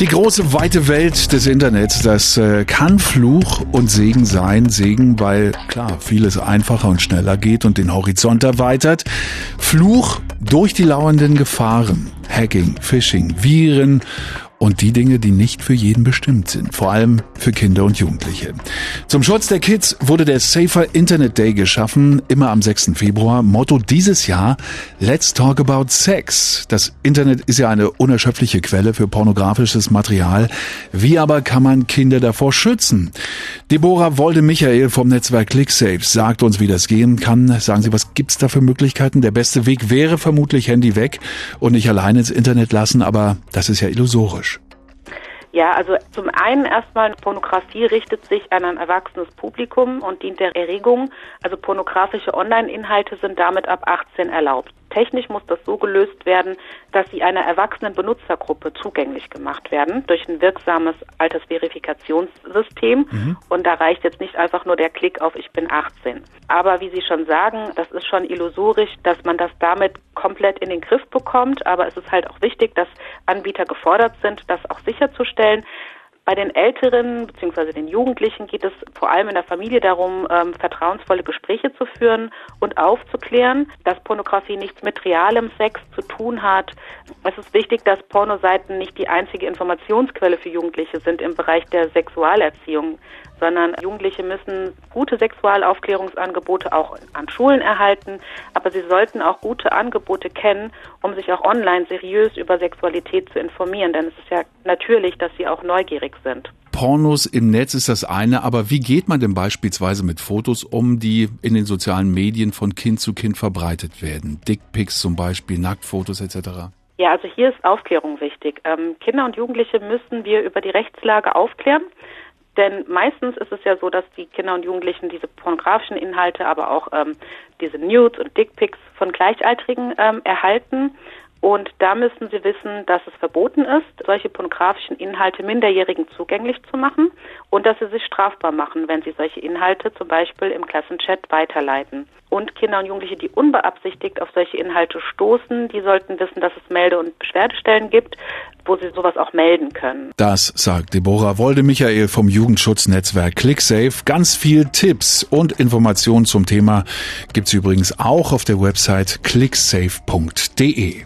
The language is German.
Die große weite Welt des Internets, das äh, kann Fluch und Segen sein. Segen, weil klar, vieles einfacher und schneller geht und den Horizont erweitert. Fluch durch die lauernden Gefahren. Hacking, Phishing, Viren und die Dinge, die nicht für jeden bestimmt sind, vor allem für Kinder und Jugendliche. Zum Schutz der Kids wurde der Safer Internet Day geschaffen, immer am 6. Februar. Motto dieses Jahr, Let's Talk About Sex. Das Internet ist ja eine unerschöpfliche Quelle für pornografisches Material. Wie aber kann man Kinder davor schützen? Deborah Wolde Michael vom Netzwerk ClickSafe sagt uns, wie das gehen kann. Sagen Sie, was gibt's da für Möglichkeiten? Der beste Weg wäre vermutlich Handy weg und nicht allein ins Internet lassen, aber das ist ja illusorisch. Ja, also zum einen erstmal Pornografie richtet sich an ein erwachsenes Publikum und dient der Erregung. Also pornografische Online-Inhalte sind damit ab 18 erlaubt. Technisch muss das so gelöst werden, dass sie einer erwachsenen Benutzergruppe zugänglich gemacht werden durch ein wirksames Altersverifikationssystem. Mhm. Und da reicht jetzt nicht einfach nur der Klick auf Ich bin 18. Aber wie Sie schon sagen, das ist schon illusorisch, dass man das damit komplett in den Griff bekommt. Aber es ist halt auch wichtig, dass Anbieter gefordert sind, das auch sicherzustellen. Bei den Älteren bzw. den Jugendlichen geht es vor allem in der Familie darum, ähm, vertrauensvolle Gespräche zu führen und aufzuklären, dass Pornografie nichts mit realem Sex zu tun hat. Es ist wichtig, dass Pornoseiten nicht die einzige Informationsquelle für Jugendliche sind im Bereich der Sexualerziehung sondern Jugendliche müssen gute Sexualaufklärungsangebote auch an Schulen erhalten, aber sie sollten auch gute Angebote kennen, um sich auch online seriös über Sexualität zu informieren, denn es ist ja natürlich, dass sie auch neugierig sind. Pornos im Netz ist das eine, aber wie geht man denn beispielsweise mit Fotos um, die in den sozialen Medien von Kind zu Kind verbreitet werden? Dickpics zum Beispiel, Nacktfotos etc. Ja, also hier ist Aufklärung wichtig. Ähm, Kinder und Jugendliche müssen wir über die Rechtslage aufklären. Denn meistens ist es ja so, dass die Kinder und Jugendlichen diese pornografischen Inhalte, aber auch ähm, diese Nudes und Dickpics von Gleichaltrigen ähm, erhalten. Und da müssen sie wissen, dass es verboten ist, solche pornografischen Inhalte Minderjährigen zugänglich zu machen und dass sie sich strafbar machen, wenn sie solche Inhalte zum Beispiel im Klassenchat weiterleiten. Und Kinder und Jugendliche, die unbeabsichtigt auf solche Inhalte stoßen, die sollten wissen, dass es Melde- und Beschwerdestellen gibt, wo sie sowas auch melden können. Das sagt Deborah Wolde Michael vom Jugendschutznetzwerk ClickSafe. Ganz viel Tipps und Informationen zum Thema gibt's übrigens auch auf der Website clicksafe.de.